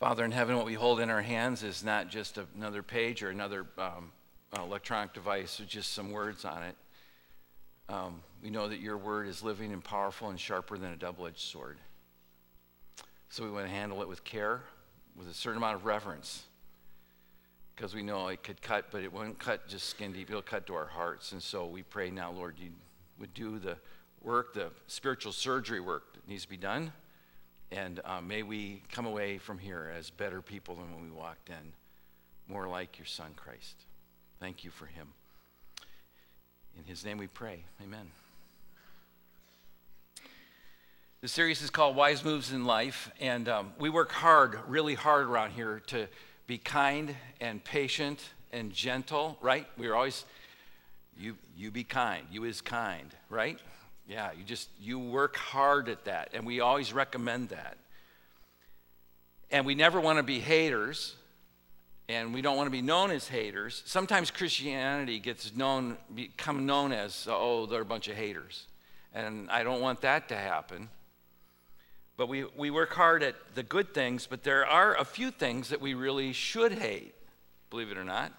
Father in heaven, what we hold in our hands is not just another page or another um, electronic device with just some words on it. Um, we know that your word is living and powerful and sharper than a double edged sword. So we want to handle it with care, with a certain amount of reverence, because we know it could cut, but it won't cut just skin deep, it'll cut to our hearts. And so we pray now, Lord, you would do the work, the spiritual surgery work that needs to be done. And uh, may we come away from here as better people than when we walked in, more like your Son, Christ. Thank you for him. In his name we pray. Amen. The series is called Wise Moves in Life, and um, we work hard, really hard around here to be kind and patient and gentle, right? We're always, you, you be kind, you is kind, right? Yeah, you just, you work hard at that, and we always recommend that. And we never want to be haters, and we don't want to be known as haters. Sometimes Christianity gets known, become known as, oh, they're a bunch of haters. And I don't want that to happen. But we, we work hard at the good things, but there are a few things that we really should hate, believe it or not.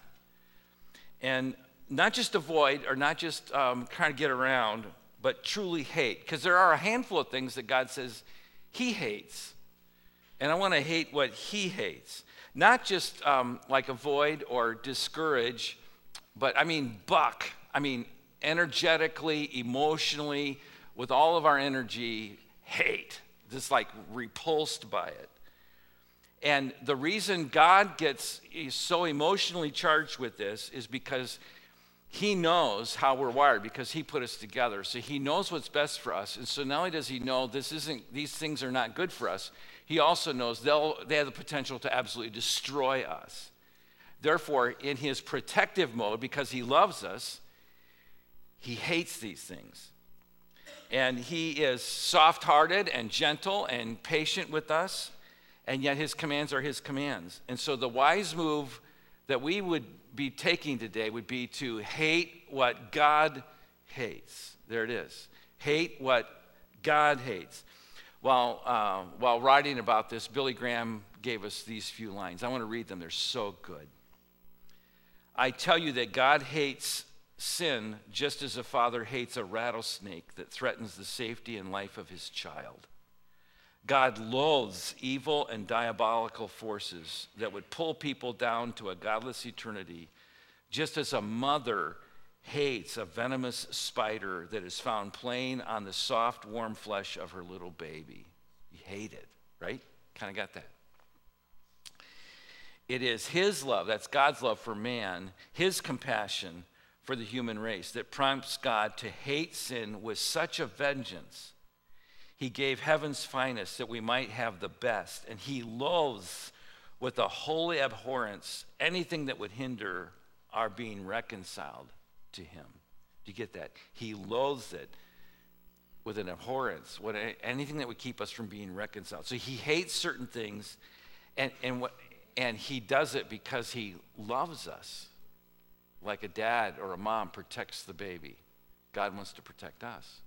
And not just avoid or not just um, trying to get around, but truly hate. Because there are a handful of things that God says He hates. And I want to hate what He hates. Not just um, like avoid or discourage, but I mean, buck. I mean, energetically, emotionally, with all of our energy, hate. Just like repulsed by it. And the reason God gets so emotionally charged with this is because he knows how we're wired because he put us together. So he knows what's best for us. And so not only does he know this isn't these things are not good for us, he also knows they'll they have the potential to absolutely destroy us. Therefore, in his protective mode, because he loves us, he hates these things. And he is soft hearted and gentle and patient with us, and yet his commands are his commands. And so the wise move that we would be taking today would be to hate what God hates. There it is. Hate what God hates. While, uh, while writing about this, Billy Graham gave us these few lines. I want to read them, they're so good. I tell you that God hates sin just as a father hates a rattlesnake that threatens the safety and life of his child. God loathes evil and diabolical forces that would pull people down to a godless eternity, just as a mother hates a venomous spider that is found playing on the soft, warm flesh of her little baby. You hate it, right? Kind of got that. It is His love, that's God's love for man, His compassion for the human race, that prompts God to hate sin with such a vengeance he gave heaven's finest that we might have the best, and he loathes with a holy abhorrence anything that would hinder our being reconciled to him. Do you get that? He loathes it with an abhorrence, what, anything that would keep us from being reconciled. So he hates certain things, and, and, what, and he does it because he loves us, like a dad or a mom protects the baby. God wants to protect us.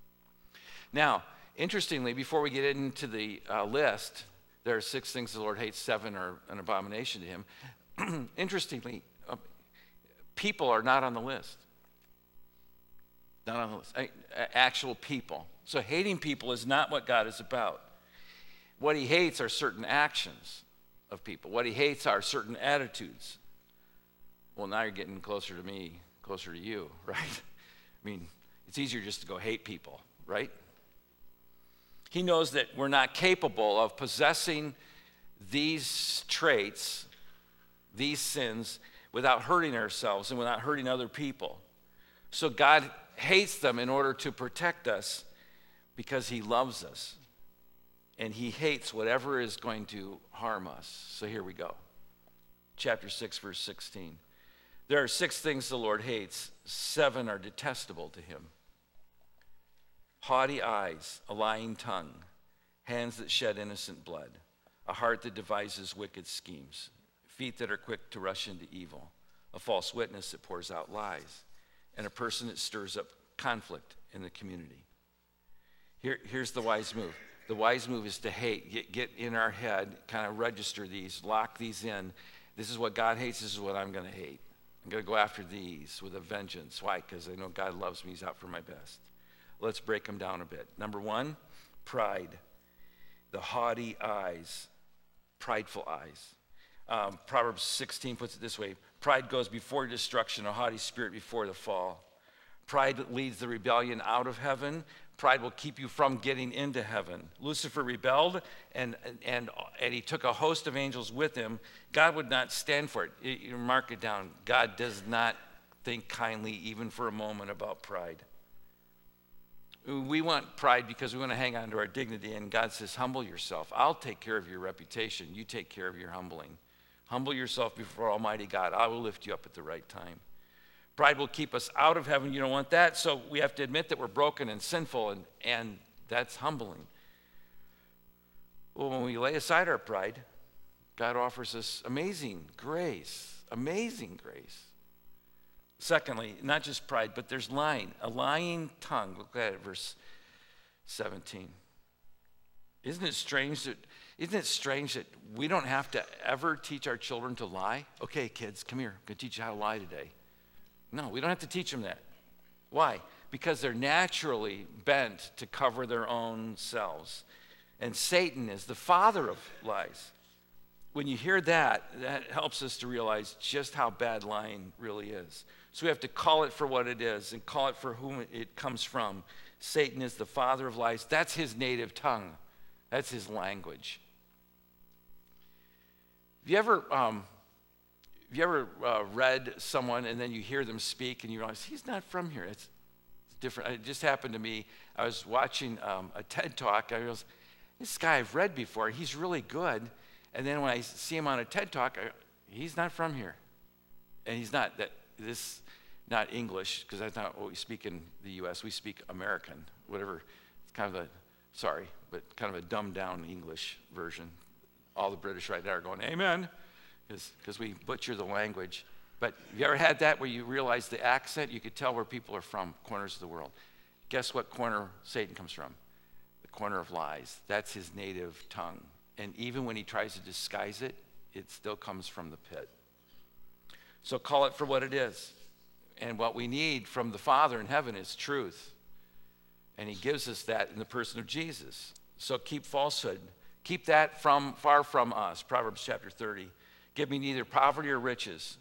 Now, Interestingly, before we get into the uh, list, there are six things the Lord hates, seven are an abomination to him. Interestingly, uh, people are not on the list. Not on the list. actual people. So hating people is not what God is about. What he hates are certain actions of people. What he hates are certain attitudes. Well, now you're getting closer to me, closer to you, right? I mean, it's easier just to go hate people, right? He knows that we're not capable of possessing these traits, these sins, without hurting ourselves and without hurting other people. So God hates them in order to protect us because He loves us. And He hates whatever is going to harm us. So here we go. Chapter 6, verse 16. There are six things the Lord hates, seven are detestable to Him haughty eyes, a lying tongue, hands that shed innocent blood, a heart that devises wicked schemes, feet that are quick to rush into evil, a false witness that pours out lies, and a person that stirs up conflict in the community. Here, here's the wise move The wise move is to hate, get, get in our head, kind of register these, lock these in. This is what God hates, this is what I'm going to hate. I'm going to go after these with a vengeance. Why? Because I know God loves me, He's out for my best. Let's break them down a bit. Number one, pride. The haughty eyes, prideful eyes. Um, Proverbs 16 puts it this way Pride goes before destruction, a haughty spirit before the fall. Pride leads the rebellion out of heaven. Pride will keep you from getting into heaven. Lucifer rebelled, and, and, and he took a host of angels with him. God would not stand for it. You mark it down. God does not think kindly, even for a moment, about pride. We want pride because we want to hang on to our dignity, and God says, Humble yourself. I'll take care of your reputation. You take care of your humbling. Humble yourself before Almighty God. I will lift you up at the right time. Pride will keep us out of heaven. You don't want that. So we have to admit that we're broken and sinful, and, and that's humbling. Well, when we lay aside our pride, God offers us amazing grace, amazing grace. Secondly, not just pride, but there's lying, a lying tongue. Look at it, verse 17. Isn't it strange that isn't it strange that we don't have to ever teach our children to lie? Okay, kids, come here. I'm going to teach you how to lie today. No, we don't have to teach them that. Why? Because they're naturally bent to cover their own selves. And Satan is the father of lies. When you hear that, that helps us to realize just how bad lying really is. So we have to call it for what it is and call it for whom it comes from. Satan is the father of lies. That's his native tongue, that's his language. Have you ever, um, have you ever uh, read someone and then you hear them speak and you realize he's not from here? It's, it's different. It just happened to me. I was watching um, a TED talk. I was, this guy I've read before. He's really good. And then when I see him on a TED talk, I, he's not from here, and he's not that this not English because that's not what we speak in the U.S. We speak American, whatever. It's kind of a sorry, but kind of a dumbed down English version all the British right there are going, Amen, because we butcher the language. But have you ever had that where you realize the accent? You could tell where people are from, corners of the world. Guess what corner Satan comes from? The corner of lies. That's his native tongue. And even when he tries to disguise it, it still comes from the pit. So call it for what it is. And what we need from the Father in heaven is truth. And he gives us that in the person of Jesus. So keep falsehood Keep that from far from us. Proverbs chapter 30. Give me neither poverty or riches,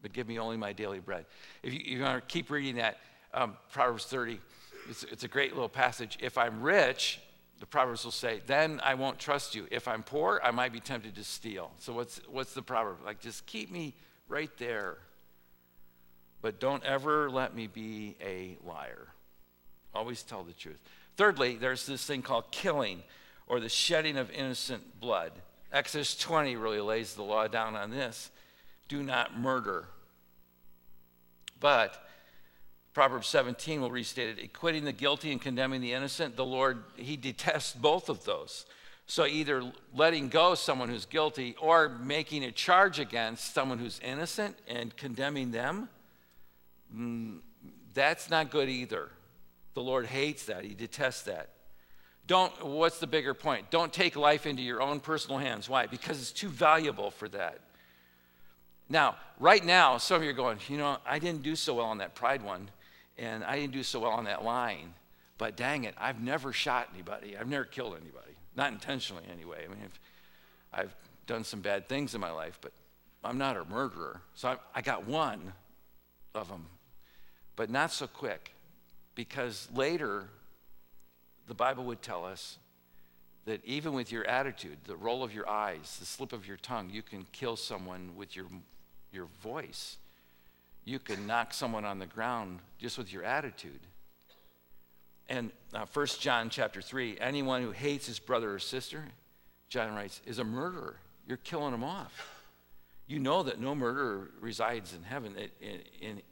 but give me only my daily bread. If you, you want to keep reading that, um, Proverbs 30, it's, it's a great little passage. If I'm rich, the Proverbs will say, then I won't trust you. If I'm poor, I might be tempted to steal. So what's, what's the proverb? Like, just keep me right there. But don't ever let me be a liar. Always tell the truth. Thirdly, there's this thing called killing or the shedding of innocent blood. Exodus 20 really lays the law down on this do not murder. But Proverbs 17 will restate it acquitting the guilty and condemning the innocent. The Lord, He detests both of those. So either letting go someone who's guilty or making a charge against someone who's innocent and condemning them, mm, that's not good either. The Lord hates that, He detests that. Don't, what's the bigger point? Don't take life into your own personal hands. Why? Because it's too valuable for that. Now, right now, some of you are going, you know, I didn't do so well on that pride one, and I didn't do so well on that line, but dang it, I've never shot anybody. I've never killed anybody. Not intentionally, anyway. I mean, I've done some bad things in my life, but I'm not a murderer. So I, I got one of them, but not so quick, because later the Bible would tell us that even with your attitude, the roll of your eyes, the slip of your tongue, you can kill someone with your, your voice. You can knock someone on the ground just with your attitude. And uh, 1 John chapter 3 anyone who hates his brother or sister, John writes, is a murderer. You're killing them off. You know that no murderer resides in heaven, it, it, it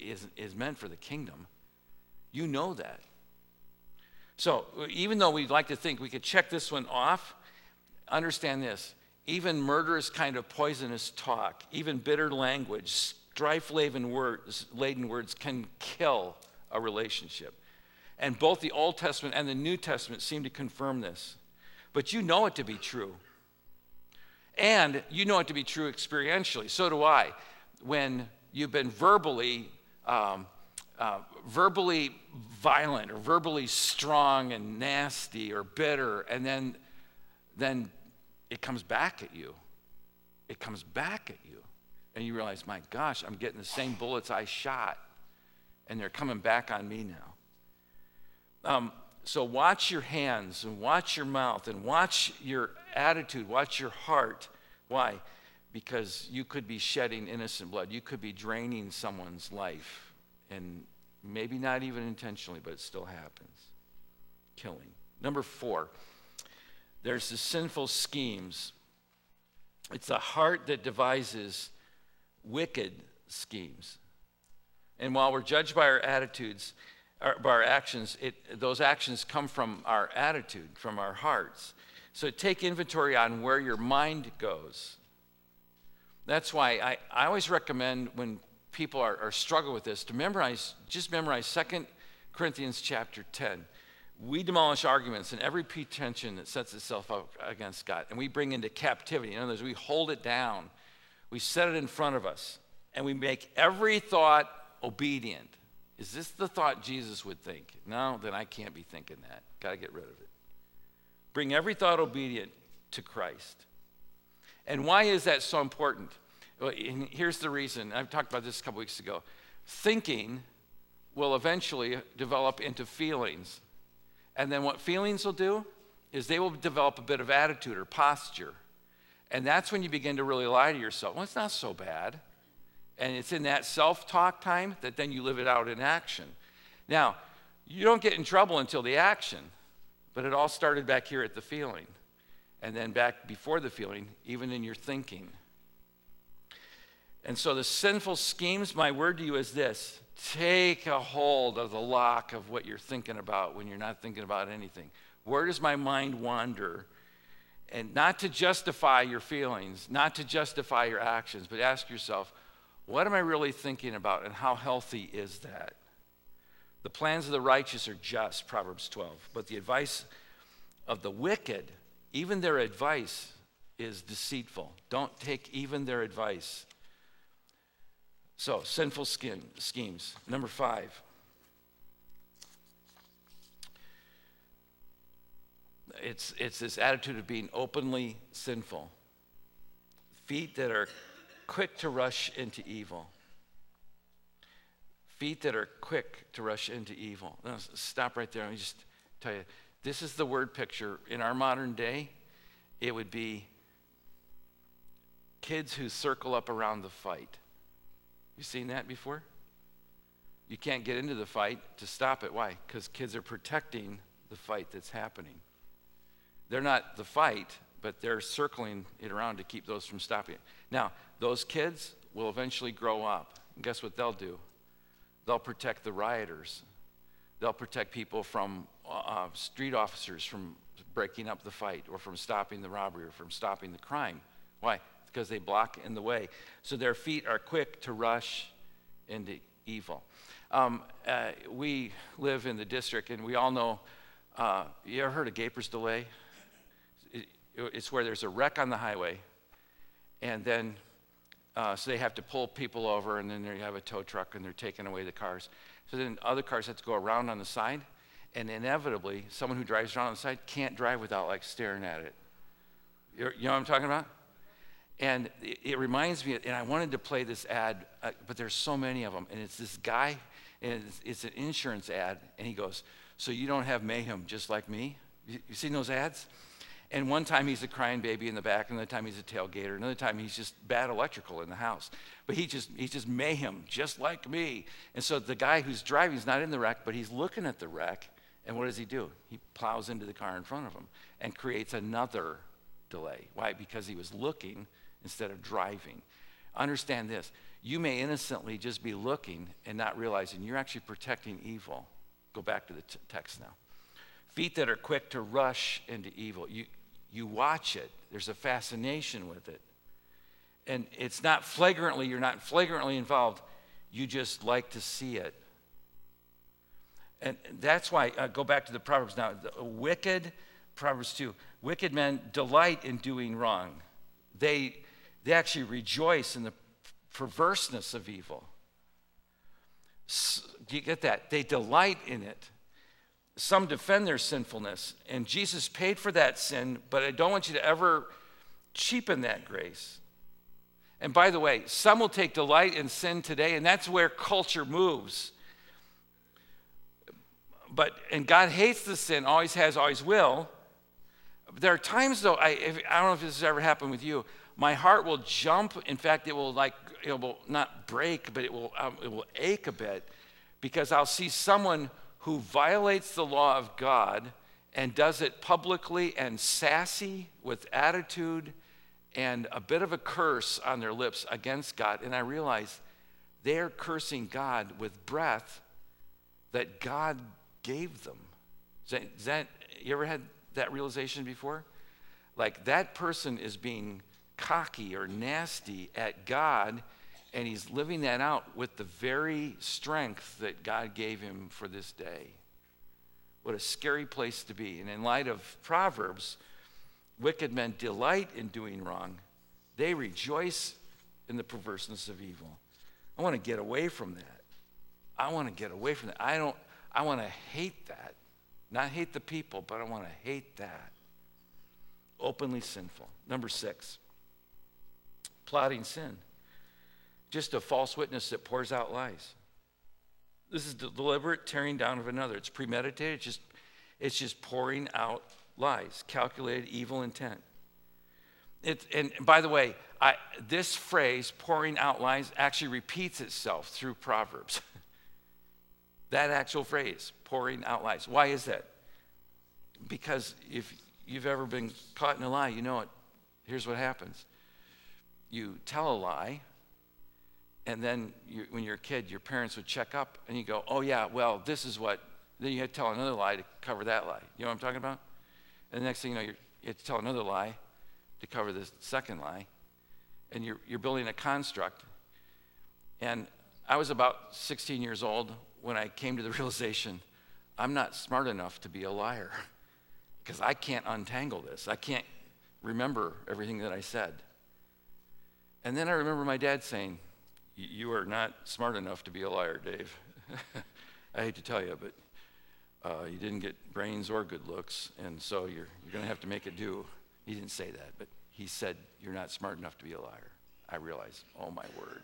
is, is meant for the kingdom. You know that. So, even though we'd like to think we could check this one off, understand this. Even murderous kind of poisonous talk, even bitter language, strife laden words, laden words can kill a relationship. And both the Old Testament and the New Testament seem to confirm this. But you know it to be true. And you know it to be true experientially. So do I. When you've been verbally, um, uh, verbally violent or verbally strong and nasty or bitter, and then, then it comes back at you. It comes back at you. And you realize, my gosh, I'm getting the same bullets I shot, and they're coming back on me now. Um, so watch your hands and watch your mouth and watch your attitude, watch your heart. Why? Because you could be shedding innocent blood. You could be draining someone's life. And maybe not even intentionally, but it still happens. Killing. Number four, there's the sinful schemes. It's a heart that devises wicked schemes. And while we're judged by our attitudes, by our actions, it, those actions come from our attitude, from our hearts. So take inventory on where your mind goes. That's why I, I always recommend when people are, are struggling with this to memorize, just memorize 2 Corinthians chapter 10. We demolish arguments and every pretension that sets itself up against God, and we bring into captivity. In other words, we hold it down, we set it in front of us, and we make every thought obedient. Is this the thought Jesus would think? No, then I can't be thinking that. Got to get rid of it. Bring every thought obedient to Christ. And why is that so important? Well, here's the reason. I've talked about this a couple weeks ago. Thinking will eventually develop into feelings. And then what feelings will do is they will develop a bit of attitude or posture. And that's when you begin to really lie to yourself. Well, it's not so bad. And it's in that self talk time that then you live it out in action. Now, you don't get in trouble until the action, but it all started back here at the feeling. And then back before the feeling, even in your thinking. And so the sinful schemes, my word to you is this take a hold of the lock of what you're thinking about when you're not thinking about anything. Where does my mind wander? And not to justify your feelings, not to justify your actions, but ask yourself, what am I really thinking about and how healthy is that? The plans of the righteous are just, Proverbs 12, but the advice of the wicked, even their advice, is deceitful. Don't take even their advice. So, sinful skin, schemes. Number five. It's, it's this attitude of being openly sinful. Feet that are quick to rush into evil. Feet that are quick to rush into evil. Now, stop right there. Let me just tell you this is the word picture. In our modern day, it would be kids who circle up around the fight. You seen that before? You can't get into the fight to stop it. Why? Because kids are protecting the fight that's happening. They're not the fight, but they're circling it around to keep those from stopping it. Now, those kids will eventually grow up. And guess what they'll do? They'll protect the rioters. They'll protect people from uh, street officers from breaking up the fight or from stopping the robbery or from stopping the crime. Why? Because they block in the way. So their feet are quick to rush into evil. Um, uh, we live in the district, and we all know. Uh, you ever heard of Gaper's delay? It, it's where there's a wreck on the highway, and then uh, so they have to pull people over, and then they have a tow truck, and they're taking away the cars. So then other cars have to go around on the side, and inevitably, someone who drives around on the side can't drive without like staring at it. You're, you know what I'm talking about? And it, it, reminds me, and I wanted to play this ad, uh, but there's so many of them, and it's this guy, and it's, it's, an insurance ad, and he goes, "So you don't have mayhem just like me? You, you seen those ads?" And one time he's a crying baby in the back, another time he's a tailgater, another time he's just bad electrical in the house. But he just he's just mayhem, just like me. And so the guy who's driving is not in the wreck, but he's looking at the wreck. And what does he do? He plows into the car in front of him and creates another delay. Why? Because he was looking instead of driving. Understand this. You may innocently just be looking and not realizing you're actually protecting evil. Go back to the text now feet that are quick to rush into evil. You, you watch it, there's a fascination with it. And it's not flagrantly, you're not flagrantly involved, you just like to see it. And that's why, uh, go back to the Proverbs now. The wicked, Proverbs 2, wicked men delight in doing wrong. They, they actually rejoice in the perverseness of evil. Do you get that? They delight in it. Some defend their sinfulness, and Jesus paid for that sin, but I don't want you to ever cheapen that grace. And by the way, some will take delight in sin today, and that's where culture moves. But, and God hates the sin, always has, always will. There are times, though, I, if, I don't know if this has ever happened with you, my heart will jump. In fact, it will like, it will not break, but it will, um, it will ache a bit because I'll see someone who violates the law of God and does it publicly and sassy with attitude and a bit of a curse on their lips against God. And I realize they're cursing God with breath that God gave them. Is that, is that, you ever had that realization before? Like that person is being cocky or nasty at God, and he's living that out with the very strength that God gave him for this day. What a scary place to be. And in light of Proverbs, Wicked men delight in doing wrong, they rejoice in the perverseness of evil. I want to get away from that. I want to get away from that. I don't I want to hate that. Not hate the people, but I want to hate that. Openly sinful. Number 6. Plotting sin. Just a false witness that pours out lies. This is the deliberate tearing down of another. It's premeditated. It's just, it's just pouring out lies, calculated evil intent. It, and by the way, I, this phrase, pouring out lies, actually repeats itself through Proverbs. that actual phrase, pouring out lies. Why is that? Because if you've ever been caught in a lie, you know it. Here's what happens you tell a lie, and then you, when you're a kid, your parents would check up, and you go, Oh, yeah, well, this is what. Then you had to tell another lie to cover that lie. You know what I'm talking about? And the next thing you know, you have to tell another lie to cover the second lie. And you're, you're building a construct. And I was about 16 years old when I came to the realization I'm not smart enough to be a liar because I can't untangle this. I can't remember everything that I said. And then I remember my dad saying, You are not smart enough to be a liar, Dave. I hate to tell you, but uh, you didn't get brains or good looks, and so you're, you're going to have to make it do. He didn't say that, but he said, You're not smart enough to be a liar. I realized, Oh my word.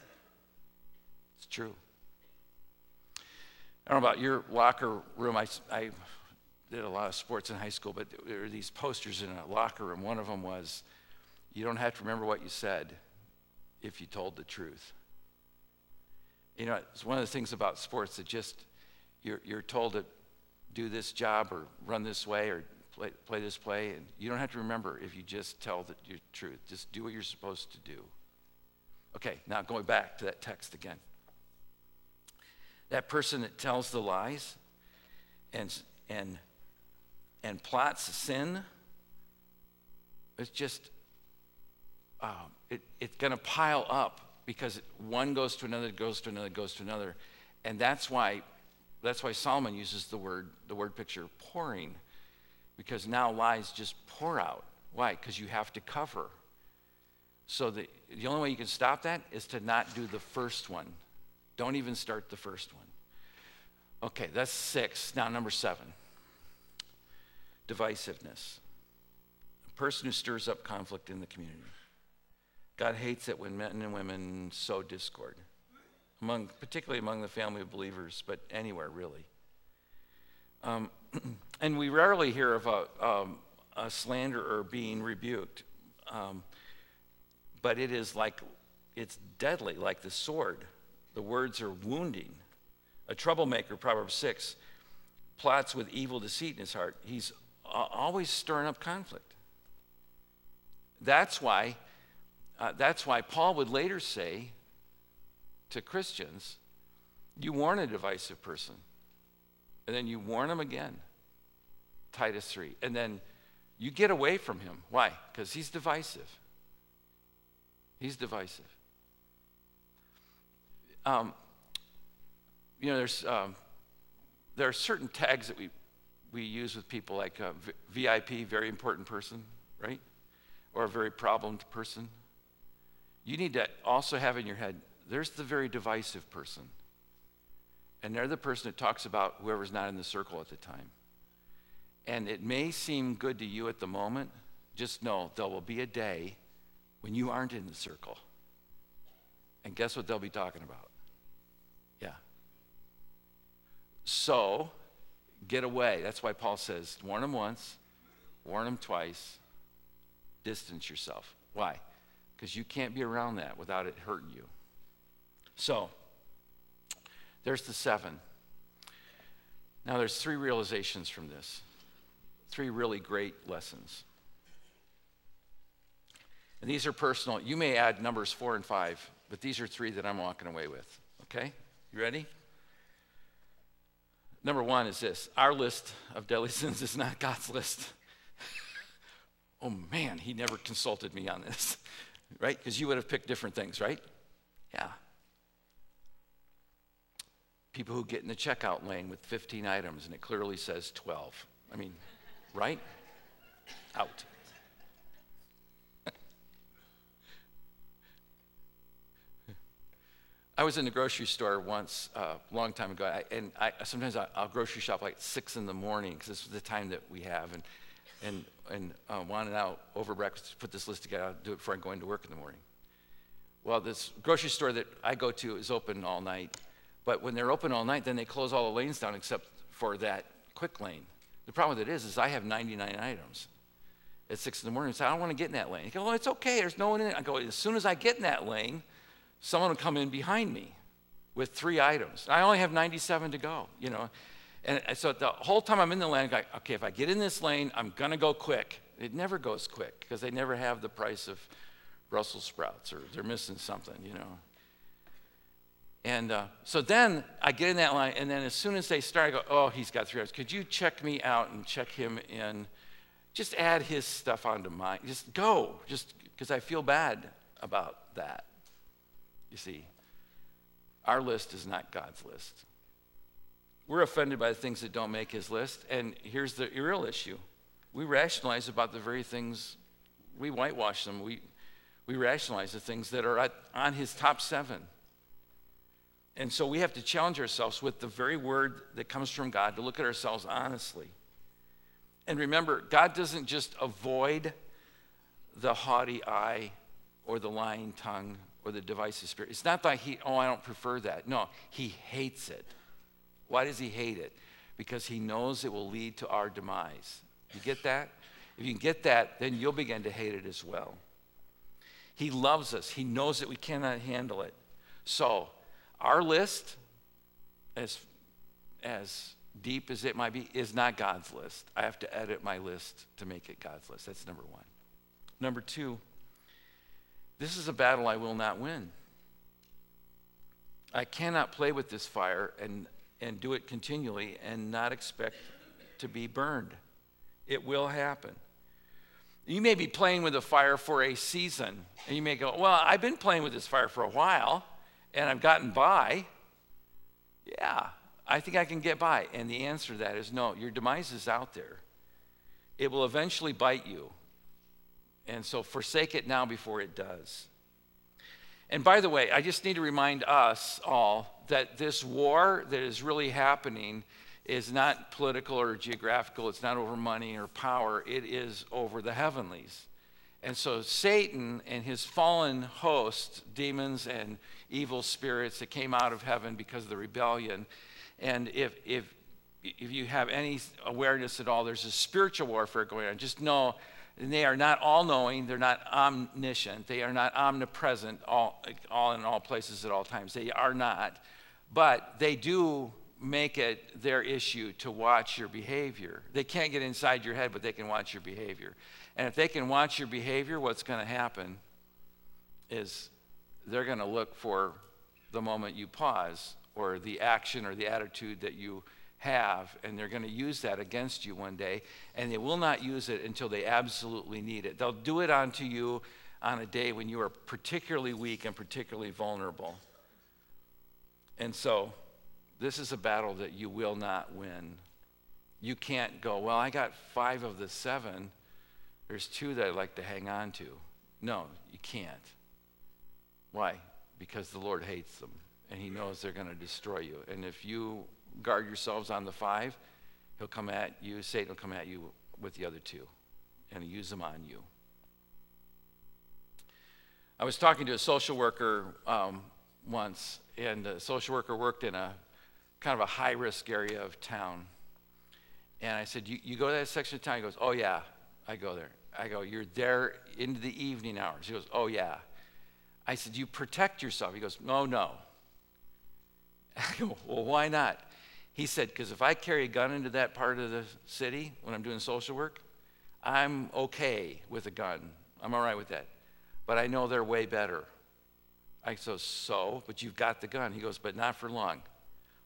It's true. I don't know about your locker room. I, I did a lot of sports in high school, but there were these posters in a locker room. One of them was, You don't have to remember what you said if you told the truth. You know, it's one of the things about sports that just, you're, you're told to do this job or run this way or play, play this play. And you don't have to remember if you just tell the truth. Just do what you're supposed to do. Okay, now going back to that text again. That person that tells the lies and, and, and plots sin, it's just, um, it, it's going to pile up because one goes to another, goes to another, goes to another. And that's why that's why Solomon uses the word, the word picture pouring, because now lies just pour out. Why? Because you have to cover. So the, the only way you can stop that is to not do the first one. Don't even start the first one. Okay, that's six. Now, number seven divisiveness. A person who stirs up conflict in the community. God hates it when men and women sow discord among, particularly among the family of believers, but anywhere really. Um, and we rarely hear of a, um, a slanderer being rebuked, um, but it is like, it's deadly, like the sword. The words are wounding. A troublemaker, Proverbs 6, plots with evil deceit in his heart. He's always stirring up conflict. That's why, uh, that's why Paul would later say, to Christians, you warn a divisive person, and then you warn them again. Titus 3. And then you get away from him. Why? Because he's divisive. He's divisive. Um, you know, there's um, there are certain tags that we, we use with people like uh, VIP, very important person, right? Or a very problemed person. You need to also have in your head, there's the very divisive person. And they're the person that talks about whoever's not in the circle at the time. And it may seem good to you at the moment, just know there will be a day when you aren't in the circle. And guess what they'll be talking about? Yeah. So, get away. That's why Paul says, warn them once, warn them twice, distance yourself. Why? Because you can't be around that without it hurting you. So, there's the seven. Now, there's three realizations from this, three really great lessons. And these are personal. You may add numbers four and five, but these are three that I'm walking away with. Okay? You ready? Number one is this our list of deadly sins is not God's list. oh man, he never consulted me on this, right? Because you would have picked different things, right? Yeah. People who get in the checkout lane with 15 items and it clearly says 12. I mean, right? Out. I was in the grocery store once a uh, long time ago, I, and I, sometimes I, will grocery shop like six in the morning because this is the time that we have, and and and uh, wanted out over breakfast to put this list together. I'll do it before I go into work in the morning. Well, this grocery store that I go to is open all night, but when they're open all night, then they close all the lanes down except for that quick lane. The problem with it is, is I have 99 items at six in the morning. So I don't want to get in that lane. You go, well, it's okay. There's no one in it. I go, as soon as I get in that lane, someone will come in behind me with three items. I only have 97 to go, you know. And so the whole time I'm in the lane, I go, okay, if I get in this lane, I'm going to go quick. It never goes quick because they never have the price of Brussels sprouts or they're missing something, you know. And uh, so then I get in that line, and then as soon as they start, I go, oh, he's got three hours. Could you check me out and check him in? Just add his stuff onto mine. Just go, just because I feel bad about that. You see, our list is not God's list. We're offended by the things that don't make his list. And here's the real issue we rationalize about the very things, we whitewash them. We, we rationalize the things that are at, on his top seven. And so we have to challenge ourselves with the very word that comes from God to look at ourselves honestly. And remember, God doesn't just avoid the haughty eye or the lying tongue or the divisive spirit. It's not that he, oh, I don't prefer that. No, he hates it. Why does he hate it? Because he knows it will lead to our demise. You get that? If you get that, then you'll begin to hate it as well. He loves us, he knows that we cannot handle it. So, our list, as, as deep as it might be, is not God's list. I have to edit my list to make it God's list. That's number one. Number two, this is a battle I will not win. I cannot play with this fire and, and do it continually and not expect to be burned. It will happen. You may be playing with the fire for a season, and you may go, Well, I've been playing with this fire for a while, and I've gotten by. Yeah, I think I can get by. And the answer to that is no, your demise is out there. It will eventually bite you. And so forsake it now before it does. And by the way, I just need to remind us all that this war that is really happening is not political or geographical, it's not over money or power, it is over the heavenlies. And so Satan and his fallen host, demons and evil spirits that came out of heaven because of the rebellion, and if, if, if you have any awareness at all, there's a spiritual warfare going on. Just know and they are not all knowing, they're not omniscient, they are not omnipresent all, all in all places at all times. They are not. But they do make it their issue to watch your behavior. They can't get inside your head, but they can watch your behavior. And if they can watch your behavior, what's going to happen is they're going to look for the moment you pause or the action or the attitude that you have, and they're going to use that against you one day, and they will not use it until they absolutely need it. They'll do it onto you on a day when you are particularly weak and particularly vulnerable. And so, This is a battle that you will not win. You can't go, well, I got five of the seven. There's two that I'd like to hang on to. No, you can't. Why? Because the Lord hates them and he knows they're going to destroy you. And if you guard yourselves on the five, he'll come at you, Satan will come at you with the other two and use them on you. I was talking to a social worker um, once, and the social worker worked in a kind of a high risk area of town. And I said, you, you go to that section of town? He goes, Oh, yeah, I go there. I go, You're there into the evening hours. He goes, Oh, yeah. I said, You protect yourself. He goes, No, no. I go, Well, why not? He said, Because if I carry a gun into that part of the city when I'm doing social work, I'm okay with a gun. I'm all right with that. But I know they're way better. I said, So, but you've got the gun. He goes, But not for long.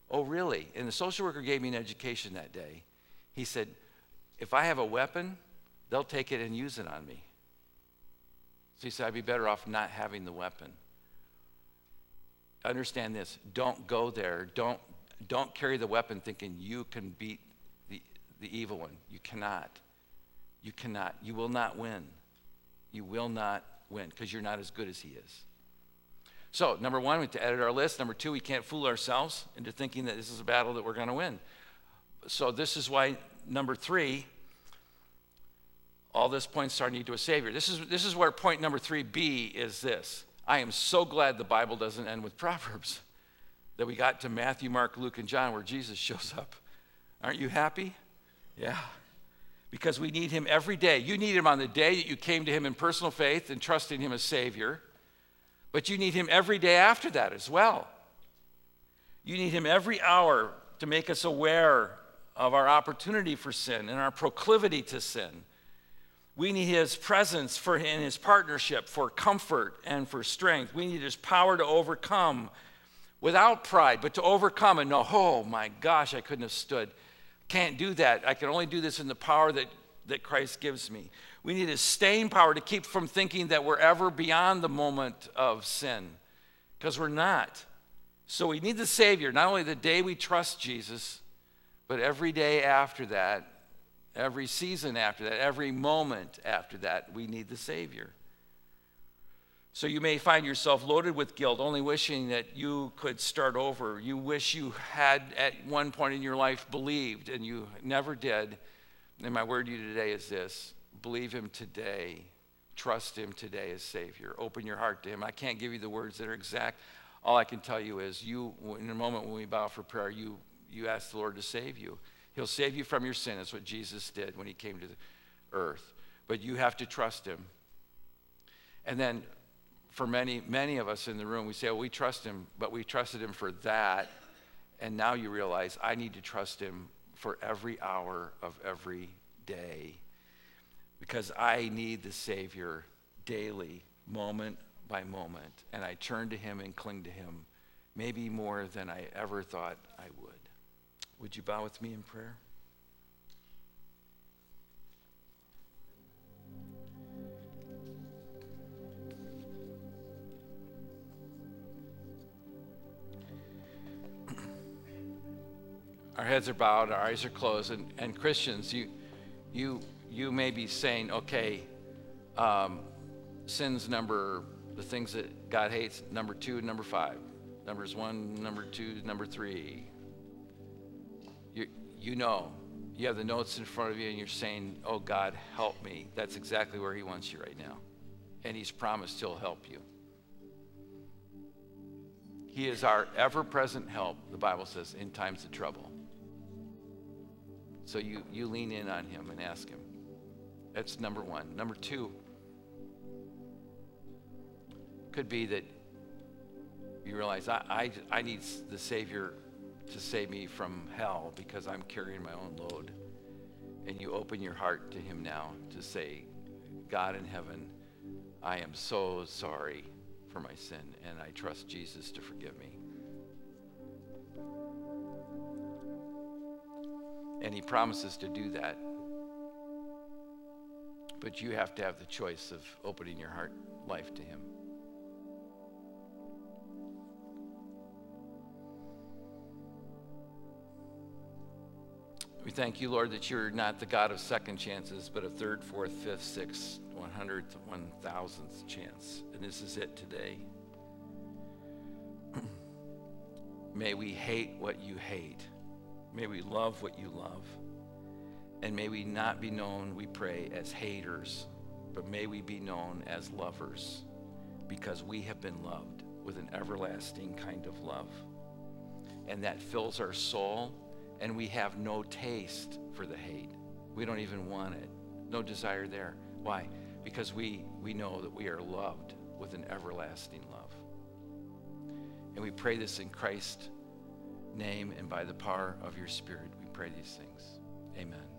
Oh, really? And the social worker gave me an education that day. He said, If I have a weapon, they'll take it and use it on me. So he said, I'd be better off not having the weapon. Understand this don't go there. Don't, don't carry the weapon thinking you can beat the, the evil one. You cannot. You cannot. You will not win. You will not win because you're not as good as he is. So, number one, we have to edit our list. Number two, we can't fool ourselves into thinking that this is a battle that we're going to win. So, this is why, number three, all this points to our need to a Savior. This is, this is where point number 3b is this. I am so glad the Bible doesn't end with Proverbs, that we got to Matthew, Mark, Luke, and John where Jesus shows up. Aren't you happy? Yeah. Because we need him every day. You need him on the day that you came to him in personal faith and trusting him as Savior, but you need him every day after that as well. You need him every hour to make us aware of our opportunity for sin and our proclivity to sin we need his presence for in his partnership for comfort and for strength. We need his power to overcome without pride, but to overcome and know, oh my gosh, I couldn't have stood. Can't do that. I can only do this in the power that, that Christ gives me. We need his staying power to keep from thinking that we're ever beyond the moment of sin, because we're not. So we need the Savior, not only the day we trust Jesus, but every day after that Every season after that, every moment after that, we need the Savior. So you may find yourself loaded with guilt, only wishing that you could start over. You wish you had at one point in your life believed and you never did. And my word to you today is this believe Him today. Trust Him today as Savior. Open your heart to Him. I can't give you the words that are exact. All I can tell you is you, in a moment when we bow for prayer, you, you ask the Lord to save you. He'll save you from your sin. That's what Jesus did when he came to earth. But you have to trust him. And then for many, many of us in the room, we say, well, we trust him, but we trusted him for that. And now you realize I need to trust him for every hour of every day because I need the Savior daily, moment by moment. And I turn to him and cling to him, maybe more than I ever thought I would. Would you bow with me in prayer? Our heads are bowed, our eyes are closed, and, and Christians, you, you, you may be saying, okay, um, sins number, the things that God hates, number two, number five. Numbers one, number two, number three, you know, you have the notes in front of you and you're saying, Oh God, help me. That's exactly where He wants you right now. And He's promised He'll help you. He is our ever present help, the Bible says, in times of trouble. So you, you lean in on Him and ask Him. That's number one. Number two, could be that you realize I, I, I need the Savior to save me from hell because I'm carrying my own load. And you open your heart to Him now to say, God in heaven, I am so sorry for my sin, and I trust Jesus to forgive me. And He promises to do that. But you have to have the choice of opening your heart life to Him. We thank you, Lord, that you're not the God of second chances, but a third, fourth, fifth, sixth, 100th, 1000th chance. And this is it today. May we hate what you hate. May we love what you love. And may we not be known, we pray, as haters, but may we be known as lovers because we have been loved with an everlasting kind of love. And that fills our soul, and we have no taste for the hate. We don't even want it, no desire there. Why? Because we, we know that we are loved with an everlasting love. And we pray this in Christ's name and by the power of your Spirit. We pray these things. Amen.